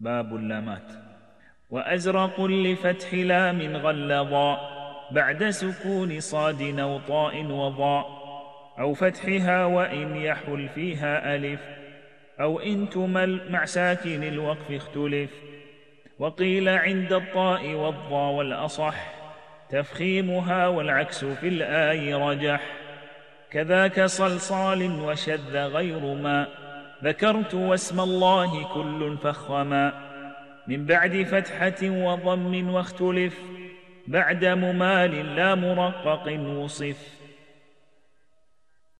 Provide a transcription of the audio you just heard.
باب اللامات. وأزرق لفتح لام غلظا بعد سكون صاد أو طاء وضاء أو فتحها وإن يحل فيها ألف أو إن تمل مع ساكن الوقف اختلف. وقيل عند الطاء والضا والأصح تفخيمها والعكس في الآي رجح. كذاك صلصال وشذ غير ما. ذكرت واسم الله كل فخما من بعد فتحة وضم واختلف بعد ممال لا مرقق وصف